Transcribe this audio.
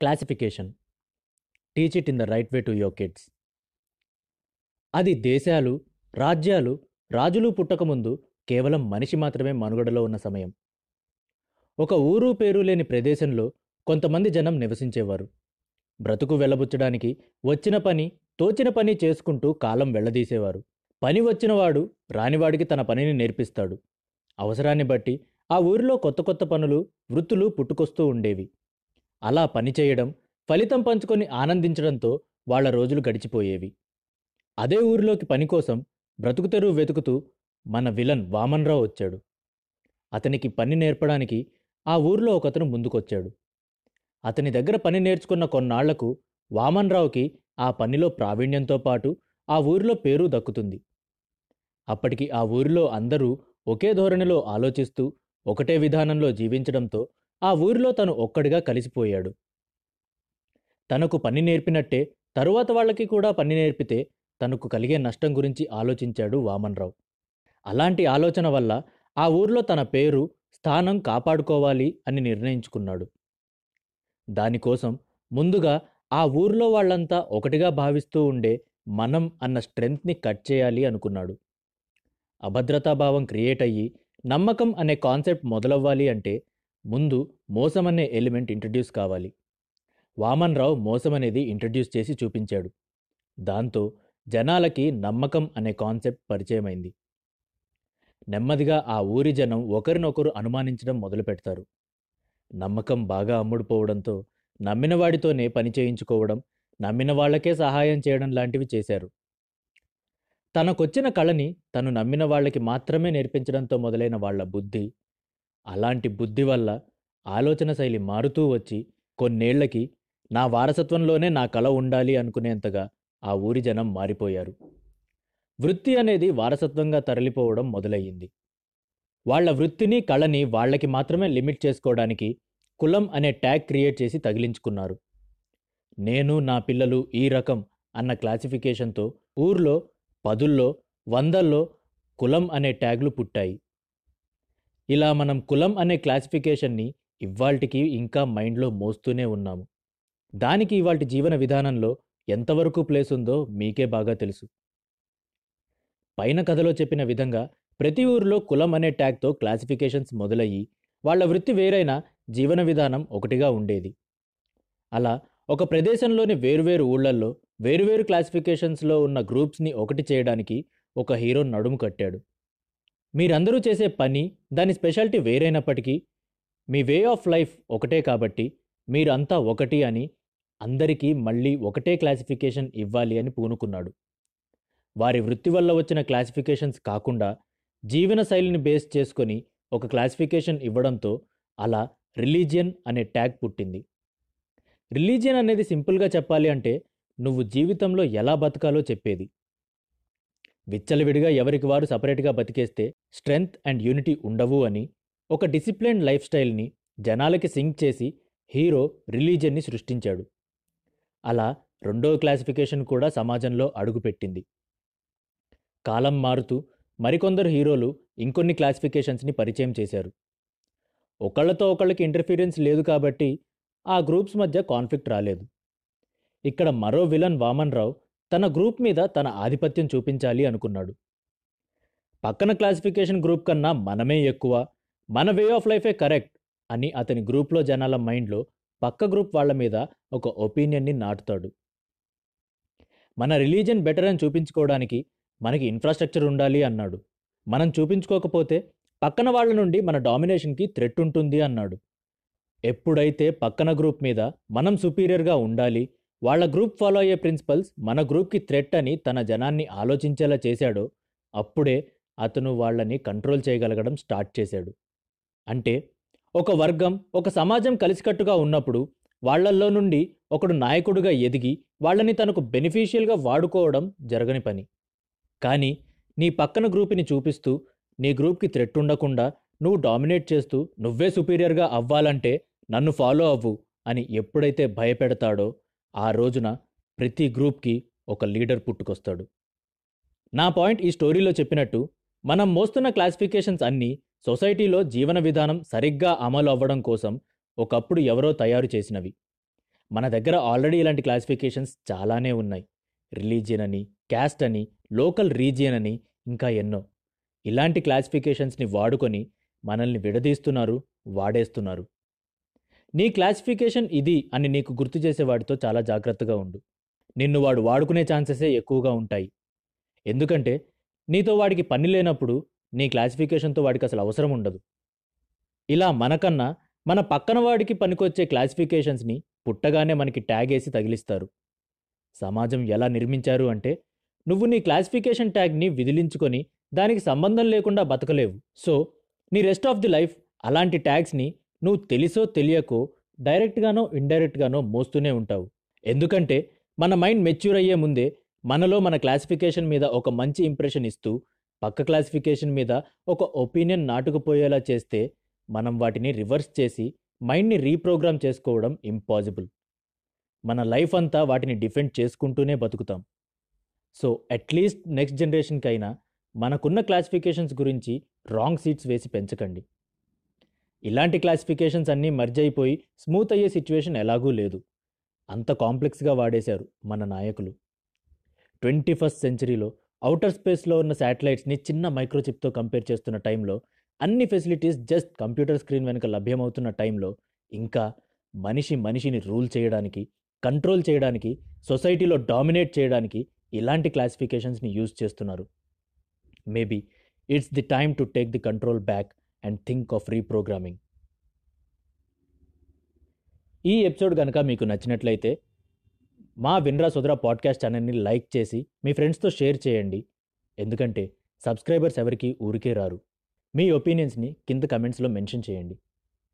Classification. Teach it in the right way to your kids. అది దేశాలు రాజ్యాలు రాజులు పుట్టకముందు కేవలం మనిషి మాత్రమే మనుగడలో ఉన్న సమయం. ఒక ఊరు పేరు లేని ప్రదేశంలో కొంతమంది జనం నివసించేవారు. బ్రతుకు వెళ్ళబుచ్చడానికి వచ్చిన పని తోచిన పని చేసుకుంటూ కాలం వెళ్ళదీసేవారు పని వచ్చినవాడు రానివాడికి తన పనిని నేర్పిస్తాడు. అవసరాన్ని బట్టి ఆ ఊరిలో కొత్త కొత్త పనులు వృత్తులు పుట్టుకొస్తూ ఉండేవి. అలా పని చేయడం ఫలితం పంచుకొని ఆనందించడంతో వాళ్ళ రోజులు గడిచిపోయేవి. అదే ఊరిలోకి పని కోసం వెతుకుతూ మన విలన్ వామన్రావు వచ్చాడు. అతనికి పని నేర్పడానికి ఆ ఊరిలో ఒకతను ముందుకొచ్చాడు. అతని దగ్గర పని నేర్చుకున్న కొన్నాళ్ళకు వామన్రావుకి ఆ పనిలో ప్రావీణ్యంతో పాటు ఆ ఊరిలో పేరు దక్కుతుంది. అప్పటికి ఆ ఊరిలో అందరూ ఒకే ధోరణిలో ఆలోచిస్తూ ఒకటే విధానంలో జీవించడంతో ఆ ఊరిలో తను ఒక్కడిగా కలిసిపోయాడు. తనకు పని నేర్పినట్టే తరువాత వాళ్ళకి కూడా పని నేర్పితే తనకు కలిగే నష్టం గురించి ఆలోచించాడు వామన్రావు. అలాంటి ఆలోచన వల్ల ఆ ఊర్లో తన పేరు స్థానం కాపాడుకోవాలి అని నిర్ణయించుకున్నాడు. దానికోసం ముందుగా ఆ ఊర్లో వాళ్ళంతా ఒకటిగా భావిస్తూ ఉండే మనం అన్న స్ట్రెంగ్త్ని కట్ చేయాలి అనుకున్నాడు. అభద్రతాభావం క్రియేట్ అయ్యి నమ్మకం అనే కాన్సెప్ట్ మొదలవ్వాలి అంటే ముందు మోసం అనే ఎలిమెంట్ ఇంట్రడ్యూస్ కావాలి. వామన్ రావు మోసం అనేది ఇంట్రడ్యూస్ చేసి చూపించాడు. దాంతో జనాలకి నమ్మకం అనే కాన్సెప్ట్ పరిచయమైంది. నెమ్మదిగా ఆ ఊరి జనం ఒకరినొకరు అనుమానించడం మొదలు పెడతారు. నమ్మకం బాగా అమ్ముడుపోవడంతో నమ్మిన వాడితోనే పని చేయించుకోవడం నమ్మిన వాళ్ళకే సహాయం చేయడం లాంటివి చేశారు. తనకొచ్చిన కళని తను నమ్మిన వాళ్ళకి మాత్రమే నేర్పించడంతో మొదలైన వాళ్ళ బుద్ధి అలాంటి బుద్ధి వల్ల ఆలోచన శైలి మారుతూ వచ్చి కొన్నేళ్ళకి నా వారసత్వంలోనే నా కళ ఉండాలి అనుకునేంతగా ఆ ఊరి జనం మారిపోయారు. వృత్తి అనేది వారసత్వంగా తరలిపోవడం మొదలయ్యింది. వాళ్ళ వృత్తిని కళని వాళ్ళకి మాత్రమే లిమిట్ చేసుకోవడానికి కులం అనే ట్యాగ్ క్రియేట్ చేసి తగిలించుకున్నారు. నేను నా పిల్లలు ఈ రకం అన్న క్లాసిఫికేషన్తో ఊర్లో పదుల్లో వందల్లో కులం అనే ట్యాగ్లు పుట్టాయి. ఇలా మనం కులం అనే క్లాసిఫికేషన్ని ఇవాల్టికి ఇంకా మైండ్లో మోస్తూనే ఉన్నాము. దానికి ఇవాల్టి జీవన విధానంలో ఎంతవరకు ప్లేస్ ఉందో మీకే బాగా తెలుసు. పైన కథలో చెప్పిన విధంగా ప్రతి ఊరిలో కులం అనే ట్యాగ్తో క్లాసిఫికేషన్స్ మొదలయ్యి వాళ్ళ వృత్తి వేరైనా జీవన విధానం ఒకటిగా ఉండేది. అలా ఒక ప్రదేశంలోని వేరువేరు ఊళ్ళల్లో వేరువేరు క్లాసిఫికేషన్స్లో ఉన్న గ్రూప్స్ని ఒకటి చేయడానికి ఒక హీరో నడుము కట్టాడు. మీరందరూ చేసే పని దాని స్పెషాలిటీ వేరైనప్పటికీ మీ వే ఆఫ్ లైఫ్ ఒకటే కాబట్టి మీరంతా ఒకటి అని అందరికీ మళ్ళీ ఒకటే క్లాసిఫికేషన్ ఇవ్వాలి అని పూనుకున్నాడు. వారి వృత్తి వల్ల వచ్చిన క్లాసిఫికేషన్స్ కాకుండా జీవన శైలిని బేస్ చేసుకొని ఒక క్లాసిఫికేషన్ ఇవ్వడంతో అలా రిలీజియన్ అనే ట్యాగ్ పుట్టింది. రిలీజియన్ అనేది సింపుల్గా చెప్పాలి అంటే నువ్వు జీవితంలో ఎలా బతకాలో చెప్పేది. విచ్చలవిడిగా ఎవరికి వారు సపరేట్గా బతికేస్తే స్ట్రెంగ్త్ అండ్ యూనిటీ ఉండవు అని ఒక డిసిప్లిన్ లైఫ్ స్టైల్ని జనాలకి సింక్ చేసి హీరో రిలీజియన్ని సృష్టించాడు. అలా రెండో క్లాసిఫికేషన్ కూడా సమాజంలో అడుగుపెట్టింది. కాలం మారుతూ మరికొందరు హీరోలు ఇంకొన్ని క్లాసిఫికేషన్స్ని పరిచయం చేశారు. ఒకళ్ళతో ఒకళ్ళకి ఇంటర్ఫీరియన్స్ లేదు కాబట్టి ఆ గ్రూప్స్ మధ్య కాన్ఫ్లిక్ట్ రాలేదు. ఇక్కడ మరో విలన్ వామన్ రావు తన గ్రూప్ మీద తన ఆధిపత్యం చూపించాలి అనుకున్నాడు. పక్కన క్లాసిఫికేషన్ గ్రూప్ కన్నా మనమే ఎక్కువ మన వే ఆఫ్ లైఫే కరెక్ట్ అని అతని గ్రూప్లో జనాల మైండ్లో పక్క గ్రూప్ వాళ్ళ మీద ఒక ఒపీనియన్ని నాటుతాడు. మన రిలీజన్ బెటర్ అని చూపించుకోవడానికి మనకి ఇన్ఫ్రాస్ట్రక్చర్ ఉండాలి అన్నాడు. మనం చూపించుకోకపోతే పక్కన వాళ్ళ నుండి మన డామినేషన్కి థ్రెట్ ఉంటుంది అన్నాడు. ఎప్పుడైతే పక్కన గ్రూప్ మీద మనం సుపీరియర్గా ఉండాలి వాళ్ళ గ్రూప్ ఫాలో అయ్యే ప్రిన్సిపల్స్ మన గ్రూప్కి థ్రెట్ అని తన జనాన్ని ఆలోచించేలా చేశాడో. అప్పుడే అతను వాళ్ళని కంట్రోల్ చేయగలగడం స్టార్ట్ చేశాడు. అంటే ఒక వర్గం ఒక సమాజం కలిసికట్టుగా ఉన్నప్పుడు వాళ్ళల్లో నుండి ఒకడు నాయకుడుగా ఎదిగి వాళ్ళని తనకు బెనిఫిషియల్గా వాడుకోవడం జరగని పని. కానీ నీ పక్కన గ్రూప్ని చూపిస్తూ నీ గ్రూప్కి థ్రెట్ ఉండకుండా నువ్వు డామినేట్ చేస్తూ నువ్వే సుపీరియర్గా అవ్వాలంటే నన్ను ఫాలో అవ్వు అని ఎప్పుడైతే భయపెడతాడో ఆ రోజున ప్రతి గ్రూప్కి ఒక లీడర్ పుట్టుకొస్తాడు. నా పాయింట్ ఈ స్టోరీలో చెప్పినట్టు మనం మోస్తున్న క్లాసిఫికేషన్స్ అన్నీ సొసైటీలో జీవన విధానం సరిగ్గా అమలు అవ్వడం కోసం ఒకప్పుడు ఎవరో తయారు చేసినవి. మన దగ్గర ఆల్రెడీ ఇలాంటి క్లాసిఫికేషన్స్ చాలానే ఉన్నాయి. రిలీజియన్ అని క్యాస్ట్ అని లోకల్ రీజియన్ అని ఇంకా ఎన్నో. ఇలాంటి క్లాసిఫికేషన్స్ని వాడుకొని మనల్ని విడదీస్తున్నారు వాడేస్తున్నారు. నీ క్లాసిఫికేషన్ ఇది అని నీకు గుర్తు చేసేవాడితో చాలా జాగ్రత్తగా ఉండు. నిన్ను వాడు వాడుకునే ఛాన్సెసే ఎక్కువగా ఉంటాయి. ఎందుకంటే నీతో వాడికి పని లేనప్పుడు నీ క్లాసిఫికేషన్తో వాడికి అసలు అవసరం ఉండదు. ఇలా మనకన్నా మన పక్కన వాడికి పనికొచ్చే క్లాసిఫికేషన్స్ని పుట్టగానే మనకి ట్యాగ్ వేసి తగిలిస్తారు. సమాజం ఎలా నిర్మించారు అంటే నువ్వు నీ క్లాసిఫికేషన్ ట్యాగ్ని విదిలించుకొని దానికి సంబంధం లేకుండా బతకలేవు. సో నీ రెస్ట్ ఆఫ్ ది లైఫ్ అలాంటి ట్యాగ్స్ని నువ్వు తెలిసో తెలియకో డైరెక్ట్గానో ఇండైరెక్ట్గానో మోస్తూనే ఉంటావు. ఎందుకంటే మన మైండ్ మెచ్యూర్ అయ్యే ముందే మనలో మన క్లాసిఫికేషన్ మీద ఒక మంచి ఇంప్రెషన్ ఇస్తూ పక్క క్లాసిఫికేషన్ మీద ఒక ఒపీనియన్ నాటుకుపోయేలా చేస్తే మనం వాటిని రివర్స్ చేసి మైండ్ని రీప్రోగ్రామ్ చేసుకోవడం ఇంపాసిబుల్. మన లైఫ్ అంతా వాటిని డిఫెండ్ చేసుకుంటూనే బతుకుతాం. సో అట్లీస్ట్ నెక్స్ట్ జనరేషన్కైనా మనకున్న క్లాసిఫికేషన్స్ గురించి రాంగ్ సీట్స్ వేసి పెంచకండి. ఇలాంటి క్లాసిఫికేషన్స్ అన్నీ మర్జ్ అయిపోయి స్మూత్ అయ్యే సిచ్యువేషన్ ఎలాగూ లేదు. అంత కాంప్లెక్స్గా వాడేశారు మన నాయకులు. ట్వంటీ ఫస్ట్ సెంచరీలో అవుటర్ స్పేస్లో ఉన్న శాటిలైట్స్ని చిన్న మైక్రోచిప్తో కంపేర్ చేస్తున్న టైంలో అన్ని ఫెసిలిటీస్ జస్ట్ కంప్యూటర్ స్క్రీన్ వెనుక లభ్యమవుతున్న టైంలో ఇంకా మనిషి మనిషిని రూల్ చేయడానికి కంట్రోల్ చేయడానికి సొసైటీలో డామినేట్ చేయడానికి ఇలాంటి క్లాసిఫికేషన్స్ని యూజ్ చేస్తున్నారు. Maybe it's the time to take the control back and think of reprogramming. ఈ ఎపిసోడ్ కనుక మీకు నచ్చినట్లయితే మా వినరా సోదరా పాడ్కాస్ట్ ఛానల్ని లైక్ చేసి మీ ఫ్రెండ్స్తో షేర్ చేయండి. ఎందుకంటే సబ్స్క్రైబర్స్ ఎవరికి ఊరికే రారు. మీ ఒపీనియన్స్ని కింద కమెంట్స్లో మెన్షన్ చేయండి.